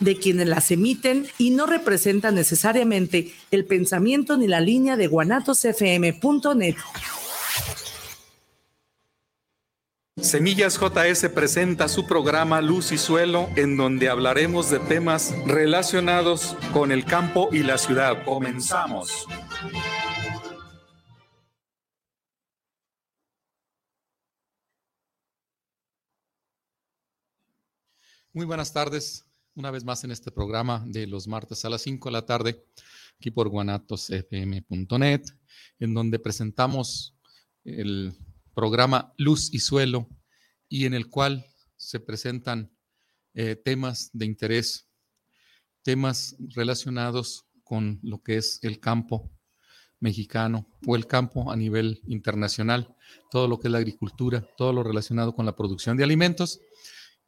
de quienes las emiten y no representan necesariamente el pensamiento ni la línea de guanatosfm.net. Semillas JS presenta su programa Luz y Suelo, en donde hablaremos de temas relacionados con el campo y la ciudad. Comenzamos. Muy buenas tardes, una vez más en este programa de los martes a las 5 de la tarde, aquí por guanatosfm.net, en donde presentamos el programa Luz y Suelo y en el cual se presentan eh, temas de interés, temas relacionados con lo que es el campo mexicano o el campo a nivel internacional, todo lo que es la agricultura, todo lo relacionado con la producción de alimentos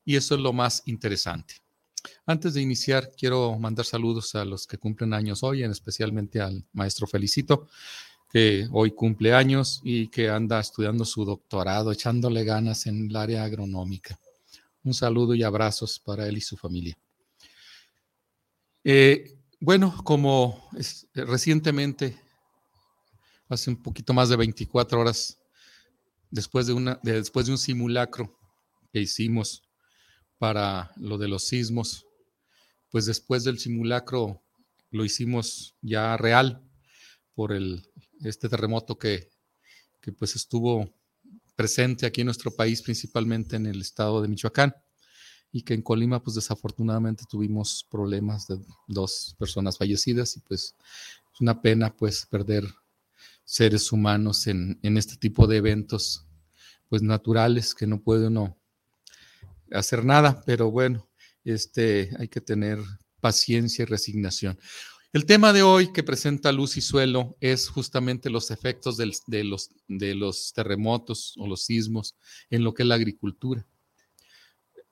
y eso es lo más interesante. Antes de iniciar, quiero mandar saludos a los que cumplen años hoy, en especialmente al maestro Felicito, que hoy cumple años y que anda estudiando su doctorado, echándole ganas en el área agronómica. Un saludo y abrazos para él y su familia. Eh, bueno, como recientemente, hace un poquito más de 24 horas, después de, una, después de un simulacro que hicimos para lo de los sismos, pues después del simulacro lo hicimos ya real por el, este terremoto que, que pues estuvo presente aquí en nuestro país, principalmente en el estado de Michoacán, y que en Colima pues desafortunadamente tuvimos problemas de dos personas fallecidas y pues es una pena pues perder seres humanos en, en este tipo de eventos pues naturales que no puede uno hacer nada, pero bueno, este, hay que tener paciencia y resignación. El tema de hoy que presenta Luz y Suelo es justamente los efectos de, los, de los terremotos o los sismos en lo que es la agricultura.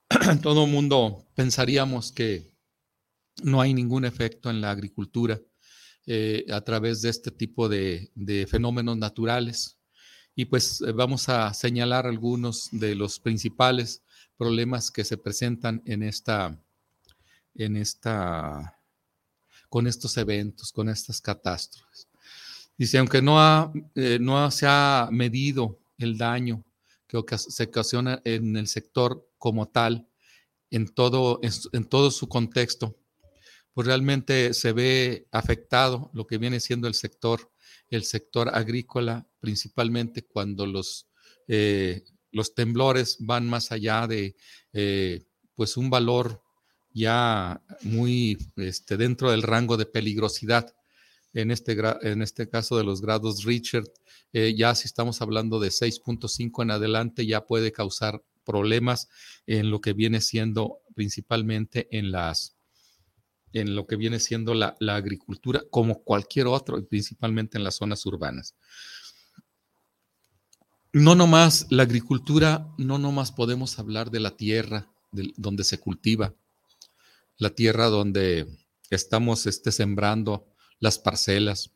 Todo mundo pensaríamos que no hay ningún efecto en la agricultura eh, a través de este tipo de, de fenómenos naturales. Y pues eh, vamos a señalar algunos de los principales problemas que se presentan en esta, en esta, con estos eventos, con estas catástrofes. Dice, aunque no, ha, eh, no se ha medido el daño que se ocasiona en el sector como tal, en todo, en todo su contexto, pues realmente se ve afectado lo que viene siendo el sector, el sector agrícola, principalmente cuando los eh, los temblores van más allá de eh, pues un valor ya muy este, dentro del rango de peligrosidad. En este, en este caso de los grados Richard, eh, ya si estamos hablando de 6.5 en adelante, ya puede causar problemas en lo que viene siendo principalmente en las en lo que viene siendo la, la agricultura, como cualquier otro, y principalmente en las zonas urbanas no nomás la agricultura, no nomás podemos hablar de la tierra donde se cultiva, la tierra donde estamos este, sembrando las parcelas.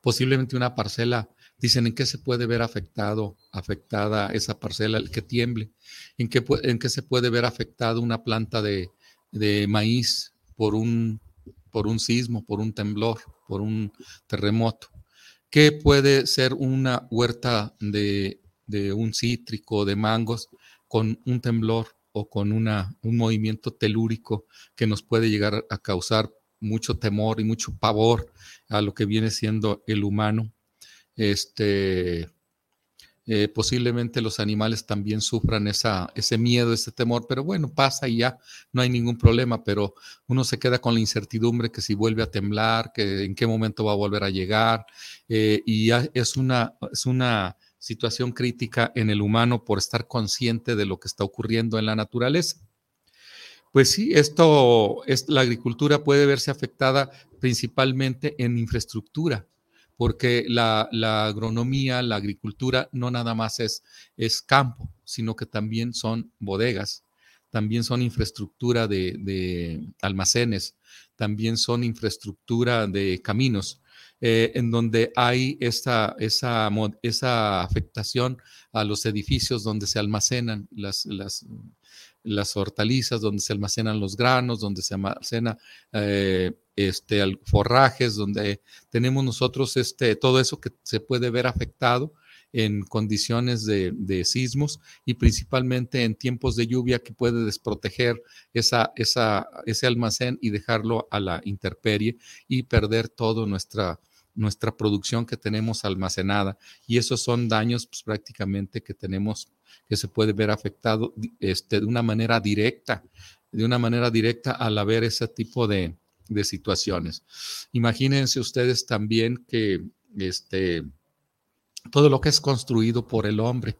Posiblemente una parcela, dicen, ¿en qué se puede ver afectado, afectada esa parcela, el que tiemble? ¿En qué, en qué se puede ver afectada una planta de, de maíz por un, por un sismo, por un temblor, por un terremoto? ¿Qué puede ser una huerta de, un cítrico, de mangos, con un temblor o con una, un movimiento telúrico que nos puede llegar a causar mucho temor y mucho pavor a lo que viene siendo el humano. Este, eh, posiblemente los animales también sufran esa, ese miedo, ese temor, pero bueno, pasa y ya no hay ningún problema, pero uno se queda con la incertidumbre que si vuelve a temblar, que en qué momento va a volver a llegar, eh, y ya es una, es una situación crítica en el humano por estar consciente de lo que está ocurriendo en la naturaleza. Pues sí, esto es la agricultura puede verse afectada principalmente en infraestructura, porque la, agronomía, la agricultura no nada más es, campo, sino que también son bodegas, también son infraestructura de, almacenes, también son infraestructura de caminos, eh, en donde hay esa, esa, esa, afectación a los edificios donde se almacenan las, las, las hortalizas, donde se almacenan los granos, donde se almacena eh, este, forrajes, donde tenemos nosotros este, todo eso que se puede ver afectado en condiciones de, sismos y principalmente en tiempos de lluvia que puede desproteger esa, ese almacén y dejarlo a la intemperie y perder toda nuestra, nuestra producción que tenemos almacenada. Y esos son daños pues, prácticamente que tenemos, que se puede ver afectado este, de una manera directa, de una manera directa al haber ese tipo de, de situaciones. Imagínense ustedes también que este, todo lo que es construido por el hombre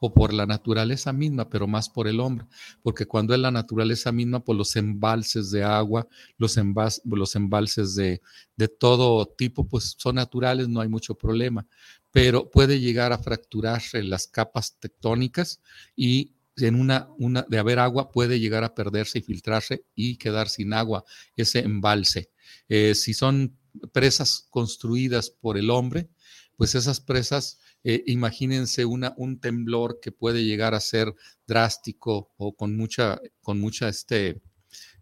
o por la naturaleza misma, pero más por el hombre, porque cuando es la naturaleza misma, pues los embalses de agua, los, los embalses de, de todo tipo, pues son naturales, no hay mucho problema, pero puede llegar a fracturarse las capas tectónicas y en una, una, de haber agua puede llegar a perderse y filtrarse y quedar sin agua ese embalse. Eh, si son presas construidas por el hombre, pues esas presas, eh, imagínense una, un temblor que puede llegar a ser drástico o con mucha, con mucha, este,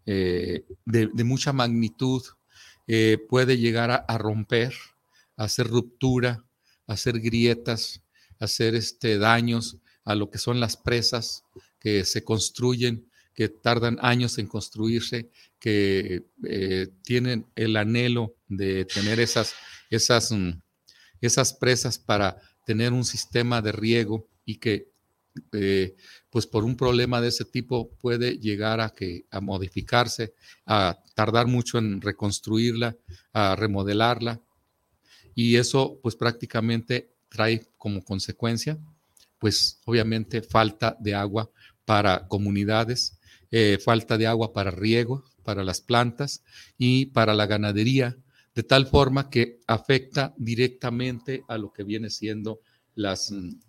eh, de, mucha magnitud, puede llegar a, romper, a hacer ruptura, a hacer grietas, a hacer este, daños a lo que son las presas que se construyen, que tardan años en construirse, que tienen el anhelo de tener esas, esas mm, esas presas para tener un sistema de riego y que eh, pues por un problema de ese tipo puede llegar a que a modificarse, a tardar mucho en reconstruirla, a remodelarla. Y eso pues prácticamente trae como consecuencia pues obviamente falta de agua para comunidades, eh, falta de agua para riego, para las plantas y para la ganadería, de tal forma que afecta directamente a lo que viene siendo las, mm,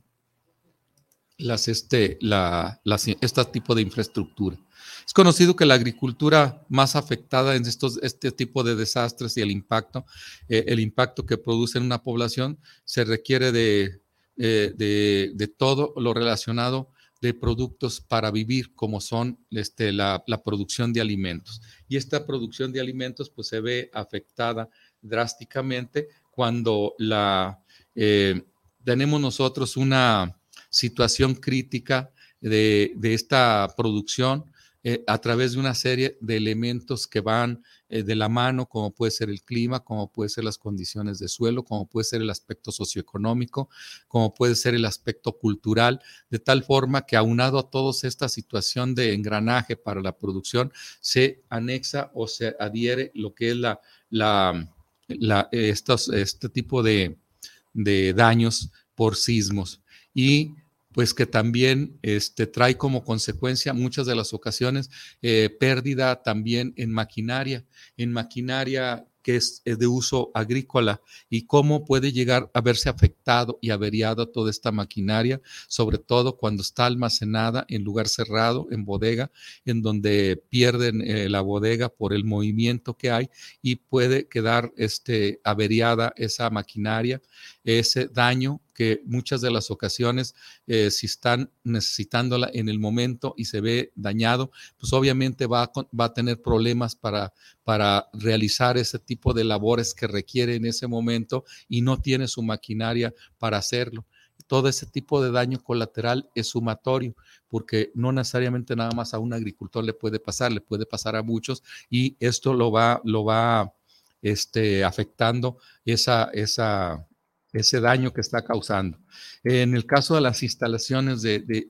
las este, la, este tipo de infraestructura. Es conocido que la agricultura más afectada en estos, este tipo de desastres y el impacto, eh, el impacto que produce en una población, se requiere de, eh, de, todo lo relacionado de productos para vivir, como son este, la, producción de alimentos. Y esta producción de alimentos pues, se ve afectada drásticamente cuando la, eh, tenemos nosotros una situación crítica de, de esta producción eh, a través de una serie de elementos que van eh, de la mano, como puede ser el clima, como puede ser las condiciones de suelo, como puede ser el aspecto socioeconómico, como puede ser el aspecto cultural, de tal forma que aunado a toda esta situación de engranaje para la producción, se anexa o se adhiere lo que es la, la, este tipo de, de daños por sismos. Y pues que también este, trae como consecuencia muchas de las ocasiones eh, pérdida también en maquinaria, en maquinaria que es, de uso agrícola y cómo puede llegar a verse afectado y averiado toda esta maquinaria, sobre todo cuando está almacenada en lugar cerrado, en bodega, en donde pierden eh, la bodega por el movimiento que hay y puede quedar este, averiada esa maquinaria, ese daño que muchas de las ocasiones, eh, si están necesitándola en el momento y se ve dañado, pues obviamente va a, va a tener problemas para, para realizar ese tipo de labores que requiere en ese momento y no tiene su maquinaria para hacerlo. Todo ese tipo de daño colateral es sumatorio, porque no necesariamente nada más a un agricultor le puede pasar, le puede pasar a muchos y esto lo va, lo va este, afectando esa, esa, ese daño que está causando. En el caso de las instalaciones de,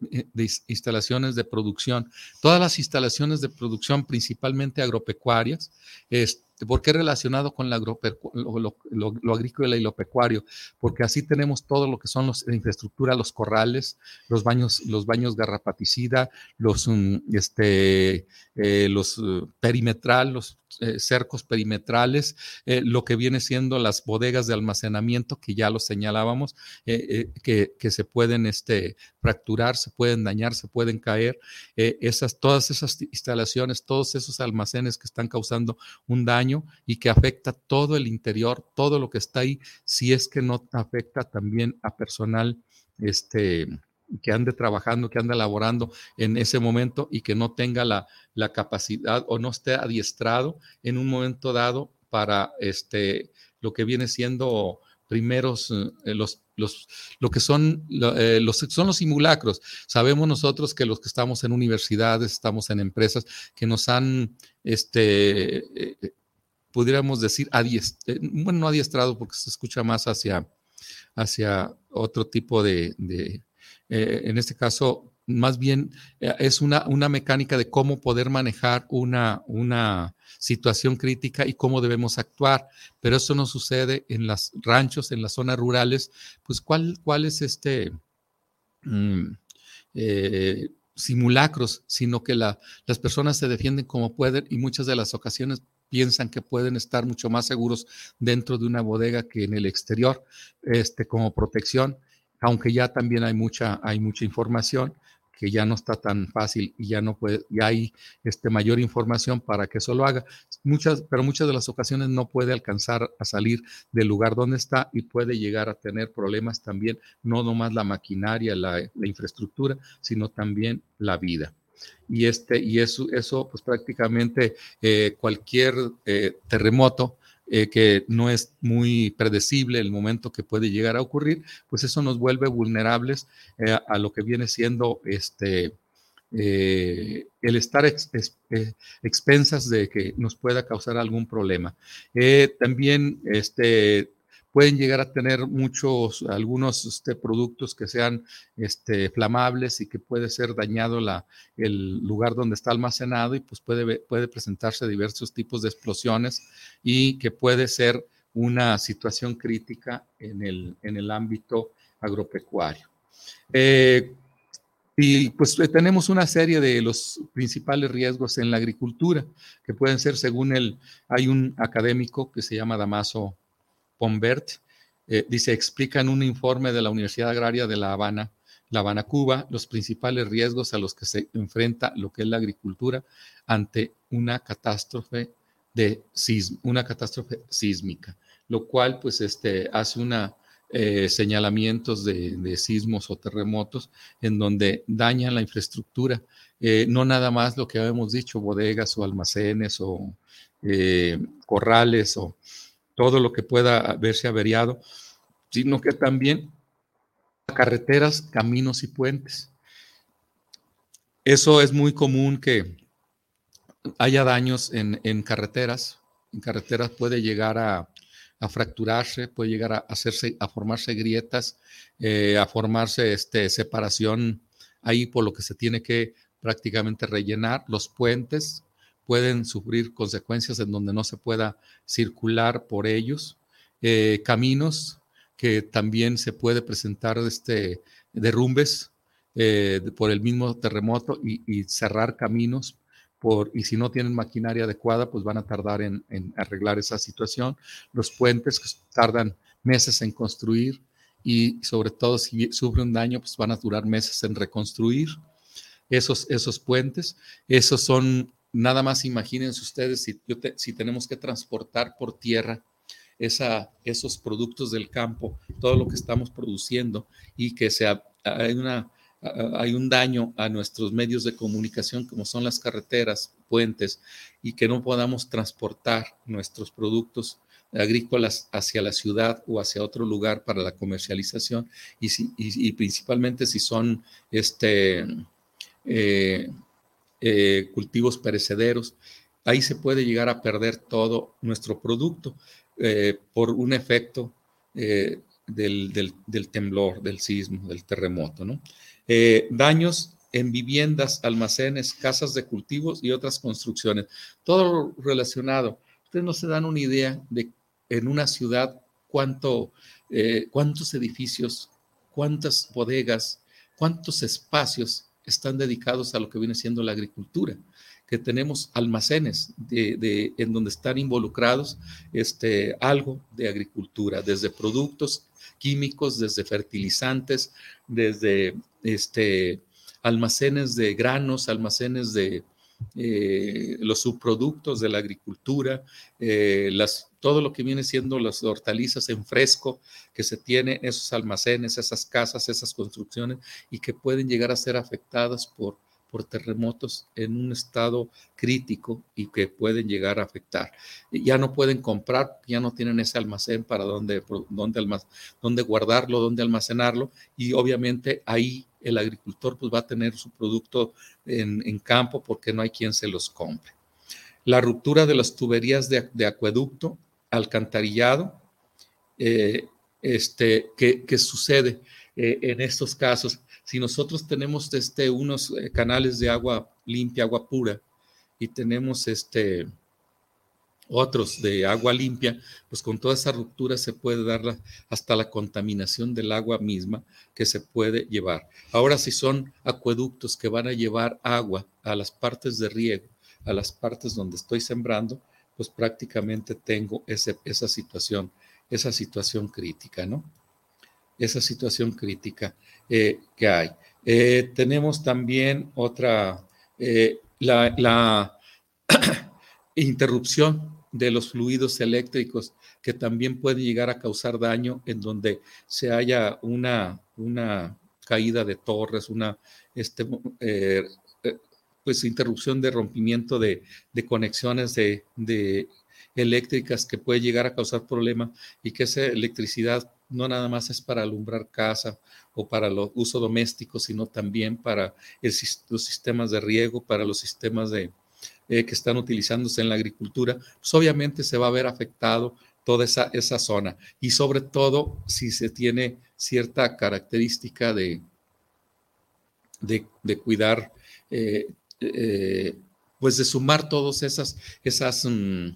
instalaciones de producción, todas las instalaciones de producción, principalmente agropecuarias, ¿Por qué relacionado con lo, agrícola y lo pecuario? Porque así tenemos todo lo que son los, la infraestructura, los corrales, los baños, los baños garrapaticida, los, mm, este, eh, los uh, perimetral, los eh, cercos perimetrales, eh, lo que viene siendo las bodegas de almacenamiento, que ya lo señalábamos, que, que, se pueden este, fracturar, se pueden dañar, se pueden caer. esas, todas esas instalaciones, todos esos almacenes que están causando un daño y que afecta todo el interior, todo lo que está ahí, si es que no afecta también a personal este, que ande trabajando, que ande laborando en ese momento y que no tenga la, la capacidad o no esté adiestrado en un momento dado para este, lo que viene siendo primeros, eh, los, los, lo que son, eh, los, son los simulacros. Sabemos nosotros que los que estamos en universidades, estamos en empresas que nos han, este, eh, pudiéramos decir, adiestrado, bueno, no adiestrado porque se escucha más hacia, hacia otro tipo de, de en este caso, más bien es una, una mecánica de cómo poder manejar una, una, situación crítica y cómo debemos actuar. Pero eso no sucede en los ranchos, en las zonas rurales. Pues, ¿cuál, cuál es este mm, eh, simulacros? Sino que la, las personas se defienden como pueden y muchas de las ocasiones piensan que pueden estar mucho más seguros dentro de una bodega que en el exterior, este, como protección, aunque ya también hay mucha, hay mucha información que ya no está tan fácil y ya no puede, hay este, mayor información para que eso lo haga. Muchas, pero muchas de las ocasiones no puede alcanzar a salir del lugar donde está y puede llegar a tener problemas también, no nomás la maquinaria, la, infraestructura, sino también la vida. Y, este, y eso, eso pues prácticamente eh, cualquier eh, terremoto eh, que no es muy predecible el momento que puede llegar a ocurrir, pues eso nos vuelve vulnerables eh, a lo que viene siendo este, eh, el estar expensas de que nos pueda causar algún problema. también este, pueden llegar a tener muchos, algunos este, productos que sean este, flamables y que puede ser dañado la, el lugar donde está almacenado y pues puede, puede presentarse diversos tipos de explosiones y que puede ser una situación crítica en el, en el ámbito agropecuario. Eh, y pues tenemos una serie de los principales riesgos en la agricultura, que pueden ser según el, hay un académico que se llama Damaso Pombert, eh, dice, explica en un informe de la Universidad Agraria de La Habana, La Habana, Cuba, los principales riesgos a los que se enfrenta lo que es la agricultura ante una catástrofe de una catástrofe sísmica, lo cual pues este, hace una eh, señalamientos de, sismos o terremotos en donde dañan la infraestructura, eh, no nada más lo que habíamos dicho, bodegas o almacenes o corrales o todo lo que pueda verse averiado, sino que también carreteras, caminos y puentes. Eso es muy común que haya daños en, carreteras. En carreteras puede llegar a, fracturarse, puede llegar a hacerse, a formarse grietas, eh, a formarse este, separación ahí por lo que se tiene que prácticamente rellenar. Los puentes pueden sufrir consecuencias en donde no se pueda circular por ellos. Eh, caminos que también se puede presentar este, derrumbes eh, por el mismo terremoto y, cerrar caminos por, y si no tienen maquinaria adecuada, pues van a tardar en, arreglar esa situación. Los puentes que tardan meses en construir y sobre todo si sufre un daño, pues van a durar meses en reconstruir esos, esos puentes. Esos son Nada más imagínense ustedes si, tenemos que transportar por tierra esos productos del campo, todo lo que estamos produciendo y que hay, un daño a nuestros medios de comunicación como son las carreteras, puentes y que no podamos transportar nuestros productos agrícolas hacia la ciudad o hacia otro lugar para la comercialización. Y, principalmente si son este, eh, eh, cultivos perecederos, ahí se puede llegar a perder todo nuestro producto eh, por un efecto eh, del, temblor, del sismo, del terremoto. ¿no? daños en viviendas, almacenes, casas de cultivos y otras construcciones. Todo relacionado. Ustedes no se dan una idea de en una ciudad cuánto, cuántos edificios, cuántas bodegas, cuántos espacios están dedicados a lo que viene siendo la agricultura, que tenemos almacenes de, en donde están involucrados este, algo de agricultura, desde productos químicos, desde fertilizantes, desde este, almacenes de granos, almacenes de, eh, los subproductos de la agricultura, eh, todo lo que viene siendo las hortalizas en fresco que se tiene, esos almacenes, esas casas, esas construcciones y que pueden llegar a ser afectadas por por terremotos en un estado crítico y que pueden llegar a afectar. Ya no pueden comprar, ya no tienen ese almacén para dónde, guardarlo, dónde almacenarlo y obviamente ahí el agricultor pues va a tener su producto en, campo porque no hay quien se los compre. La ruptura de las tuberías de, acueducto, alcantarillado, eh, este, ¿qué, sucede eh, en estos casos? Si nosotros tenemos este, unos eh, canales de agua limpia, agua pura, y tenemos este, otros de agua limpia, pues con toda esa ruptura se puede dar hasta la contaminación del agua misma que se puede llevar. Ahora, si son acueductos que van a llevar agua a las partes de riego, a las partes donde estoy sembrando, pues prácticamente tengo ese, esa situación, esa situación crítica, ¿no? Esa situación crítica. Eh, que hay. Eh, tenemos también otra, eh, la, interrupción de los fluidos eléctricos que también puede llegar a causar daño en donde se haya una, una caída de torres, una este, pues interrupción de rompimiento de, conexiones de, de, eléctricas que puede llegar a causar problemas y que esa electricidad no nada más es para alumbrar casa o para el uso doméstico, sino también para los sistemas de riego, para los sistemas de, eh, que están utilizándose en la agricultura, pues obviamente se va a ver afectado toda esa, esa zona. Y sobre todo si se tiene cierta característica de, de, cuidar, eh, eh, pues de sumar todas esas, esas mm,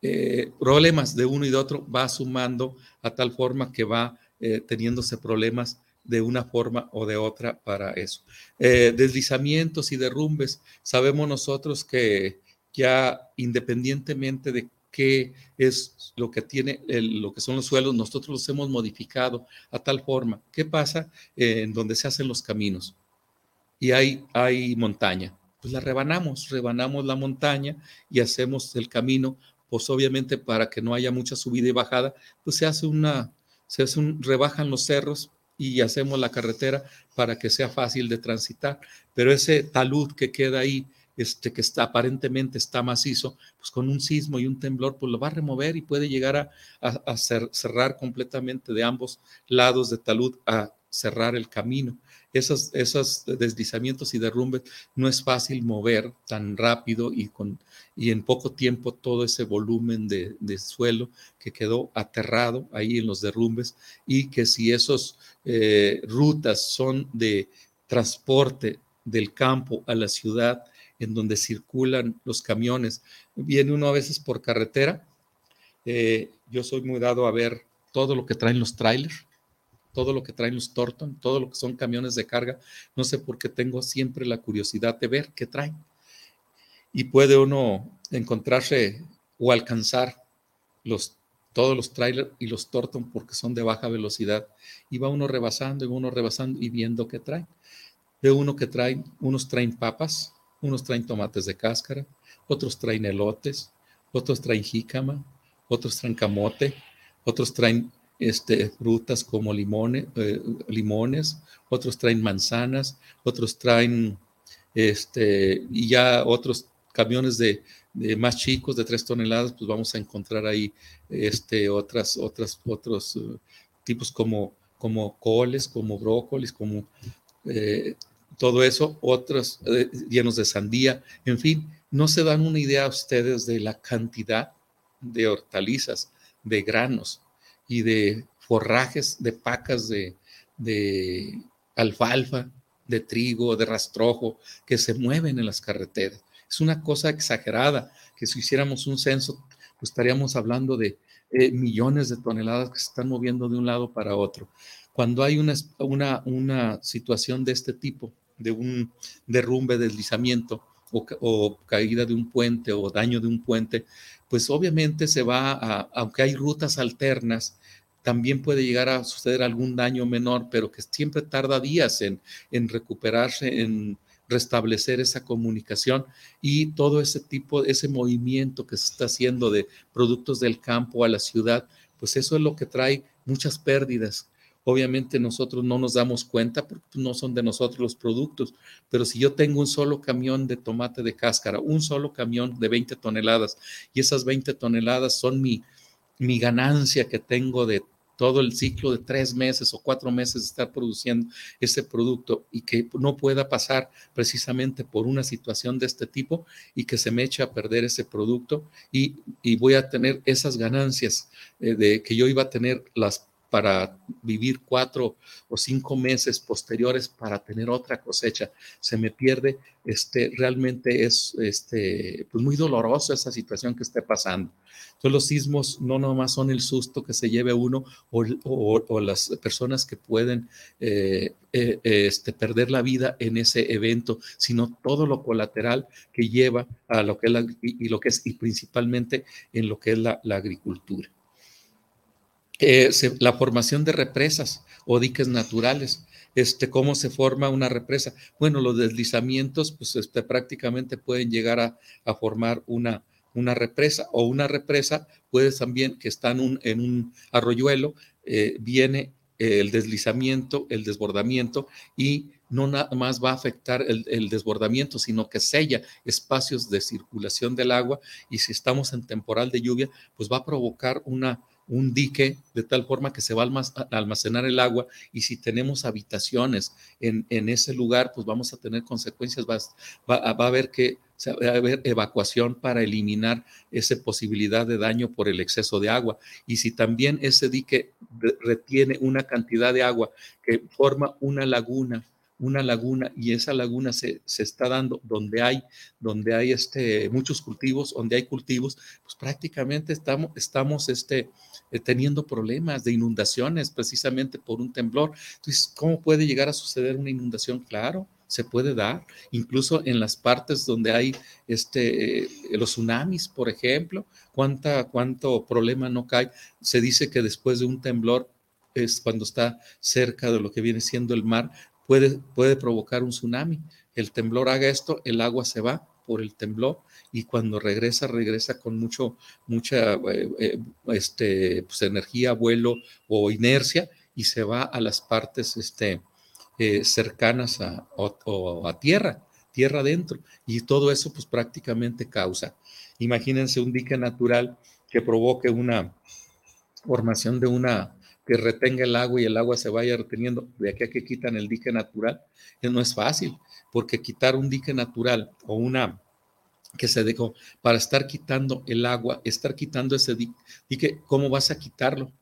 eh, problemas de uno y de otro, va sumando a tal forma que va eh, teniéndose problemas de una forma o de otra para eso. Eh, deslizamientos y derrumbes, sabemos nosotros que ya independientemente de qué es lo que tiene lo que son los suelos, nosotros los hemos modificado a tal forma. ¿Qué pasa en donde se hacen los caminos? Y hay, hay montaña. Pues la rebanamos, rebanamos la montaña y hacemos el camino pues obviamente para que no haya mucha subida y bajada, pues se hace una, se hace un, rebajan los cerros y hacemos la carretera para que sea fácil de transitar. Pero ese talud que queda ahí, este, que está aparentemente está macizo, pues con un sismo y un temblor, pues lo va a remover y puede llegar a, a cerrar completamente de ambos lados de talud, a cerrar el camino esos, esos deslizamientos y derrumbes no es fácil mover tan rápido y, con, y en poco tiempo todo ese volumen de, suelo que quedó aterrado ahí en los derrumbes y que si esas eh, rutas son de transporte del campo a la ciudad, en donde circulan los camiones, viene uno a veces por carretera. Eh, yo soy muy dado a ver todo lo que traen los trailers todo lo que traen los Torton, todo lo que son camiones de carga. No sé por qué tengo siempre la curiosidad de ver qué traen. Y puede uno encontrarse o alcanzar los, todos los trailers y los Torton porque son de baja velocidad. Y va uno rebasando y uno rebasando y viendo qué traen. Ve uno que traen, unos traen papas, unos traen tomates de cáscara, otros traen elotes, otros traen jícama, otros traen camote, otros traen este, frutas como limones, eh, limones, otros traen manzanas, otros traen, este, y ya otros camiones de, más chicos, de tres toneladas, pues vamos a encontrar ahí este, otras, otras, otros eh, tipos como, como coles, como brócolis, como eh, todo eso, otros llenos de sandía, en fin, no se dan una idea a ustedes de la cantidad de hortalizas, de granos, y de forrajes de pacas de, alfalfa, de trigo, de rastrojo, que se mueven en las carreteras. Es una cosa exagerada que si hiciéramos un censo, pues estaríamos hablando de eh, millones de toneladas que se están moviendo de un lado para otro. Cuando hay una, una, una situación de este tipo, de un derrumbe, deslizamiento o, caída de un puente o daño de un puente, pues obviamente se va a, aunque hay rutas alternas, también puede llegar a suceder algún daño menor, pero que siempre tarda días en, recuperarse, en restablecer esa comunicación y todo ese tipo, ese movimiento que se está haciendo de productos del campo a la ciudad, pues eso es lo que trae muchas pérdidas. Obviamente nosotros no nos damos cuenta porque no son de nosotros los productos, pero si yo tengo un solo camión de tomate de cáscara, un solo camión de 20 toneladas y esas 20 toneladas son mi, mi ganancia que tengo de todo el ciclo de tres meses o cuatro meses de estar produciendo ese producto y que no pueda pasar precisamente por una situación de este tipo y que se me eche a perder ese producto y, voy a tener esas ganancias eh, de que yo iba a tener las para vivir cuatro o cinco meses posteriores para tener otra cosecha. Se me pierde, este, realmente es este, pues muy doloroso esa situación que esté pasando. Entonces los sismos no nomás son el susto que se lleve uno o, las personas que pueden eh, eh, este, perder la vida en ese evento, sino todo lo colateral que lleva a lo que es y, lo que es y principalmente en lo que es la agricultura. Eh, la formación de represas o diques naturales. Este, ¿Cómo se forma una represa? Bueno, los deslizamientos pues, este, prácticamente pueden llegar a, formar una, una, represa o una represa puede también que está en un, en un arroyuelo, eh, viene el deslizamiento, el desbordamiento y no nada más va a afectar el, el, desbordamiento, sino que sella espacios de circulación del agua y si estamos en temporal de lluvia, pues va a provocar una, un dique de tal forma que se va a almacenar el agua y si tenemos habitaciones en, ese lugar, pues vamos a tener consecuencias, va, a haber que va a haber evacuación para eliminar esa posibilidad de daño por el exceso de agua. Y si también ese dique retiene una cantidad de agua que forma una laguna, una laguna y esa laguna se, está dando donde hay, donde hay este, muchos cultivos, donde hay cultivos, pues prácticamente estamos, estamos este, eh, teniendo problemas de inundaciones precisamente por un temblor. Entonces, ¿cómo puede llegar a suceder una inundación? Claro, se puede dar, incluso en las partes donde hay este, eh, los tsunamis, por ejemplo, ¿cuánta, cuánto problema no cae. Se dice que después de un temblor es cuando está cerca de lo que viene siendo el mar, puede, puede provocar un tsunami. El temblor haga esto, el agua se va por el temblor y cuando regresa, regresa con mucho, mucha eh, eh, este, pues, energía, vuelo o inercia y se va a las partes este, eh, cercanas a, a tierra, tierra adentro. Y todo eso pues prácticamente causa. Imagínense un dique natural que provoque una formación de una que retenga el agua y el agua se vaya reteniendo de aquí a que quitan el dique natural, no es fácil, porque quitar un dique natural o una que se dejó para estar quitando el agua, estar quitando ese dique, ¿cómo vas a quitarlo?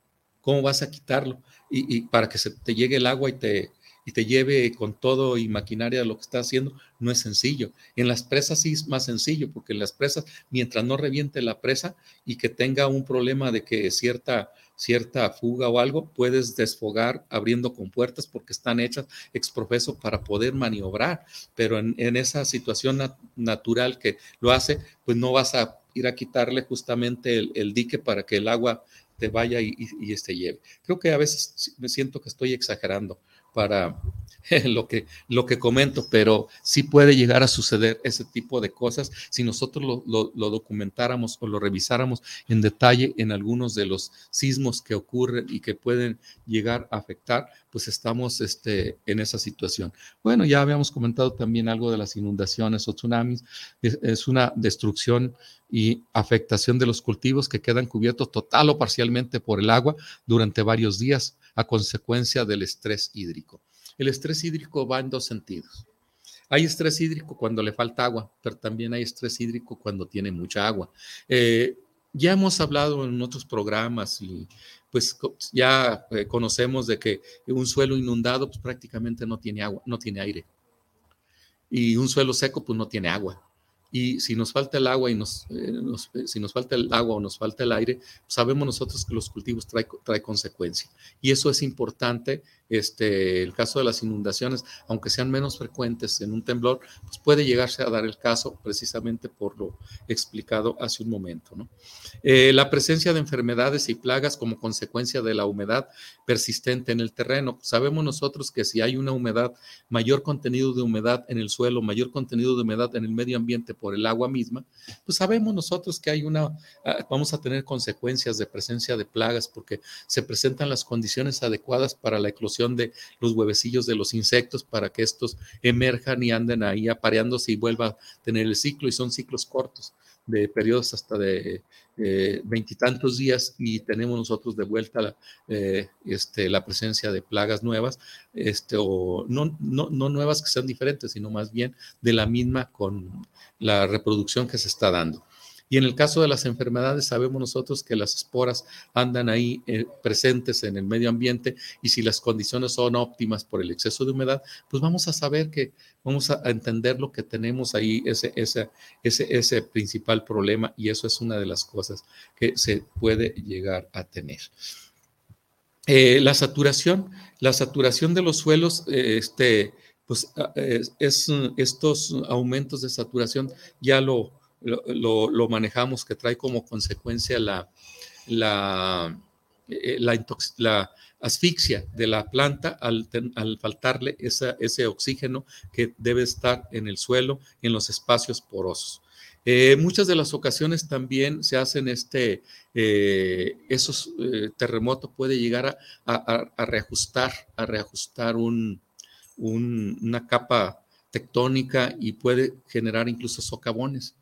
¿Cómo vas a quitarlo? Y, para que se te llegue el agua y te, y te lleve con todo y maquinaria lo que está haciendo, no es sencillo. En las presas sí es más sencillo, porque en las presas, mientras no reviente la presa y que tenga un problema de que cierta cierta fuga o algo, puedes desfogar abriendo con puertas porque están hechas exprofeso para poder maniobrar, pero en, esa situación natural que lo hace, pues no vas a ir a quitarle justamente el, dique para que el agua te vaya y, y, este lleve. Creo que a veces me siento que estoy exagerando para lo que, lo que comento, pero sí puede llegar a suceder ese tipo de cosas si nosotros lo, documentáramos o lo revisáramos en detalle en algunos de los sismos que ocurren y que pueden llegar a afectar, pues estamos este, en esa situación. Bueno, ya habíamos comentado también algo de las inundaciones o tsunamis, es una destrucción y afectación de los cultivos que quedan cubiertos total o parcialmente por el agua durante varios días a consecuencia del estrés hídrico. El estrés hídrico va en dos sentidos. Hay estrés hídrico cuando le falta agua, pero también hay estrés hídrico cuando tiene mucha agua. Eh, ya hemos hablado en otros programas y pues ya eh, conocemos de que un suelo inundado pues prácticamente no tiene agua, no tiene aire. Y un suelo seco pues no tiene agua. Y si nos falta el agua y nos, eh, si nos falta el agua o nos falta el aire, sabemos nosotros que los cultivos traen trae consecuencia. Y eso es importante este, el caso de las inundaciones, aunque sean menos frecuentes en un temblor, pues puede llegarse a dar el caso precisamente por lo explicado hace un momento. ¿no? Eh, la presencia de enfermedades y plagas como consecuencia de la humedad persistente en el terreno. Sabemos nosotros que si hay una humedad, mayor contenido de humedad en el suelo, mayor contenido de humedad en el medio ambiente por el agua misma, pues sabemos nosotros que hay una, ah, vamos a tener consecuencias de presencia de plagas porque se presentan las condiciones adecuadas para la eclosión de los huevecillos de los insectos para que estos emerjan y anden ahí apareándose y vuelva a tener el ciclo y son ciclos cortos de periodos hasta de eh, veintitantos días y tenemos nosotros de vuelta la, eh, este, la presencia de plagas nuevas, este, o no, no, no nuevas que sean diferentes, sino más bien de la misma con la reproducción que se está dando. Y en el caso de las enfermedades, sabemos nosotros que las esporas andan ahí eh, presentes en el medio ambiente y si las condiciones son óptimas por el exceso de humedad, pues vamos a saber que vamos a entender lo que tenemos ahí, ese, ese, ese, ese principal problema y eso es una de las cosas que se puede llegar a tener. Eh, la saturación, la saturación de los suelos, eh, este, pues ah, es, estos aumentos de saturación ya lo, lo, manejamos, que trae como consecuencia la, la, eh, la, asfixia de la planta al, faltarle ese oxígeno que debe estar en el suelo, en los espacios porosos. Eh, muchas de las ocasiones también se hacen este, eh, esos terremotos puede llegar a, reajustar, a reajustar un, una capa tectónica y puede generar incluso socavones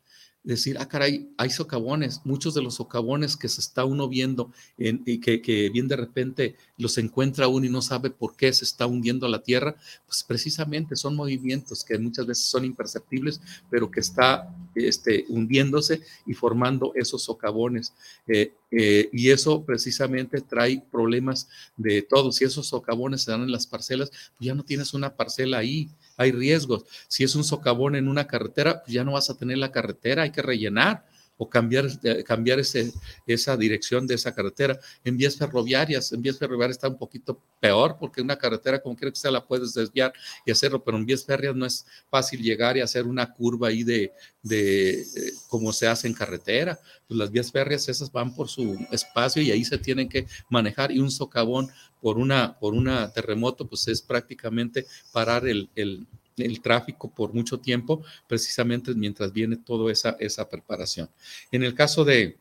decir, ah, caray, hay socavones, muchos de los socavones que se está uno viendo y que, que, bien de repente los encuentra uno y no sabe por qué se está hundiendo la tierra, pues precisamente son movimientos que muchas veces son imperceptibles, pero que está este, hundiéndose y formando esos socavones. Eh, eh, y eso precisamente trae problemas de todos. Si esos socavones se dan en las parcelas, pues ya no tienes una parcela ahí hay riesgos. Si es un socavón en una carretera, pues ya no vas a tener la carretera, hay que rellenar o cambiar, eh, cambiar ese, esa dirección de esa carretera. En vías ferroviarias, en vías ferroviarias está un poquito peor porque una carretera como quiera que sea la puedes desviar y hacerlo, pero en vías férreas no es fácil llegar y hacer una curva ahí de, de eh, como se hace en carretera. Pues las vías férreas esas van por su espacio y ahí se tienen que manejar y un socavón por una, por una terremoto pues es prácticamente parar el, el el tráfico por mucho tiempo, precisamente mientras viene toda esa, esa preparación. En el caso de,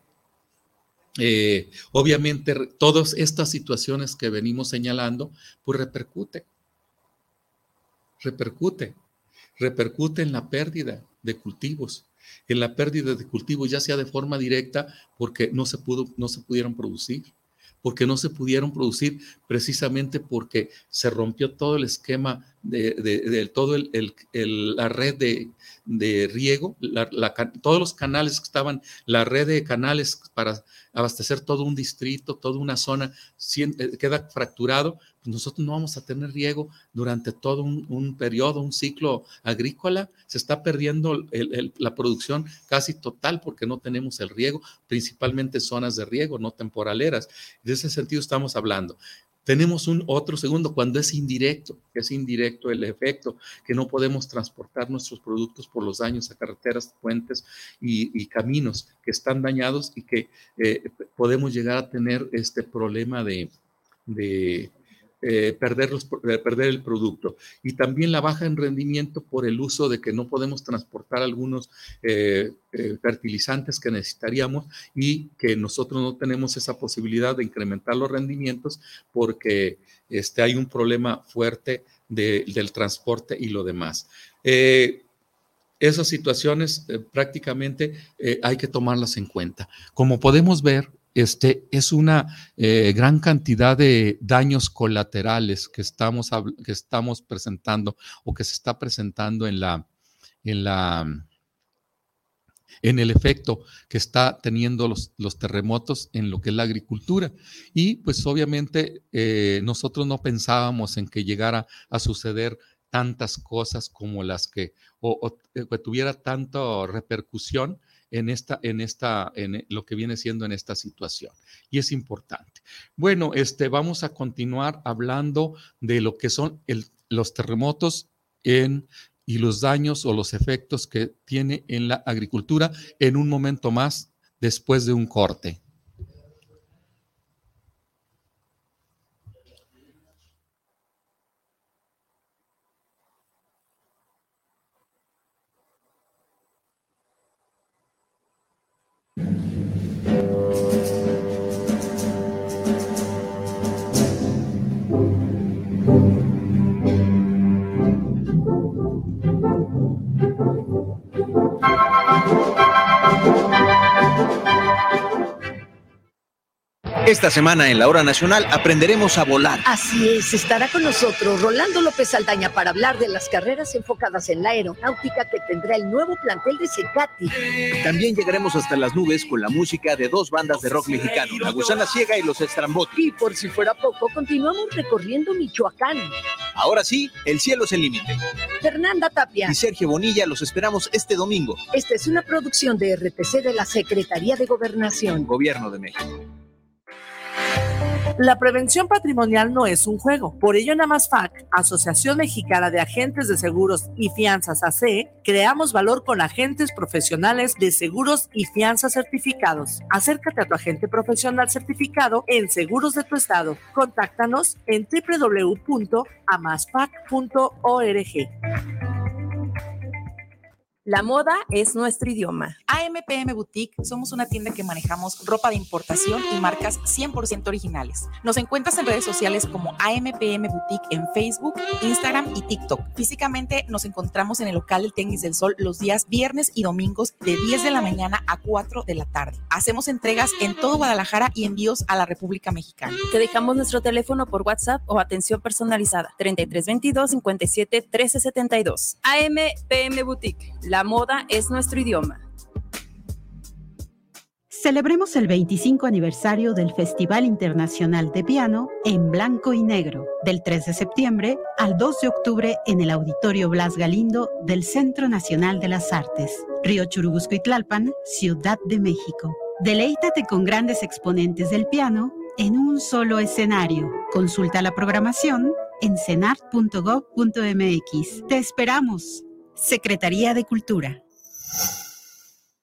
eh, obviamente, todas estas situaciones que venimos señalando, pues repercute, repercute, repercute en la pérdida de cultivos, en la pérdida de cultivos, ya sea de forma directa, porque no se, pudo, no se pudieron producir, porque no se pudieron producir precisamente porque se rompió todo el esquema de, de, todo el, la red de, riego, todos los canales que estaban, la red de canales para abastecer todo un distrito, toda una zona, eh, queda fracturado, pues nosotros no vamos a tener riego durante todo un, periodo, un ciclo agrícola, se está perdiendo la producción casi total porque no tenemos el riego, principalmente zonas de riego, no temporaleras. De ese sentido estamos hablando. Tenemos un otro segundo cuando es indirecto, que es indirecto el efecto, que no podemos transportar nuestros productos por los daños a carreteras, puentes y, caminos que están dañados y que eh, podemos llegar a tener este problema de, eh, perder, perder el producto. Y también la baja en rendimiento por el uso de que no podemos transportar algunos eh, eh, fertilizantes que necesitaríamos y que nosotros no tenemos esa posibilidad de incrementar los rendimientos porque este, hay un problema fuerte del transporte y lo demás esas situaciones prácticamente hay que tomarlas en cuenta. Como podemos ver, este, es una eh, gran cantidad de daños colaterales que estamos, que estamos presentando o que se está presentando en la, en la, en el efecto que está teniendo los, terremotos en lo que es la agricultura. Y pues obviamente eh, nosotros no pensábamos en que llegara a suceder tantas cosas como las que, o, o, eh, que tuviera tanta repercusión en esta, en esta, en lo que viene siendo en esta situación. Y es importante. Bueno, este, vamos a continuar hablando de lo que son los terremotos en y los daños o los efectos que tiene en la agricultura en un momento más después de un corte. Esta semana en la Hora Nacional aprenderemos a volar. Así es, estará con nosotros Rolando López Aldaña para hablar de las carreras enfocadas en la aeronáutica que tendrá el nuevo plantel de Secati. También llegaremos hasta las nubes con la música de dos bandas de rock mexicano, La Gusana Ciega y Los Estrambot. Y por si fuera poco, continuamos recorriendo Michoacán. Ahora sí, el cielo es el límite. Fernanda Tapia y Sergio Bonilla los esperamos este domingo. Esta es una producción de RTC de la Secretaría de Gobernación. Gobierno de México. La prevención patrimonial no es un juego. Por ello, en Amasfac, Asociación Mexicana de Agentes de Seguros y Fianzas AC, creamos valor con agentes profesionales de seguros y fianzas certificados. Acércate a tu agente profesional certificado en Seguros de tu Estado. Contáctanos en www.amasfac.org. La moda es nuestro idioma. AMPM Boutique somos una tienda que manejamos ropa de importación y marcas 100% originales. Nos encuentras en redes sociales como AMPM Boutique en Facebook, Instagram y TikTok. Físicamente nos encontramos en el local del Tenis del Sol los días viernes y domingos de 10 de la mañana a 4 de la tarde. Hacemos entregas en todo Guadalajara y envíos a la República Mexicana. Te dejamos nuestro teléfono por WhatsApp o atención personalizada 3322 57 1372. AMPM Boutique la moda es nuestro idioma. Celebremos el 25 aniversario del Festival Internacional de Piano en Blanco y Negro, del 3 de septiembre al 2 de octubre en el Auditorio Blas Galindo del Centro Nacional de las Artes, Río Churubusco y Tlalpan, Ciudad de México. Deleítate con grandes exponentes del piano en un solo escenario. Consulta la programación en cenart.gov.mx. Te esperamos. Secretaría de Cultura.